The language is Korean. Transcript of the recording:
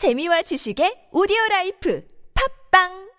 재미와 지식의 오디오 라이프. 팝빵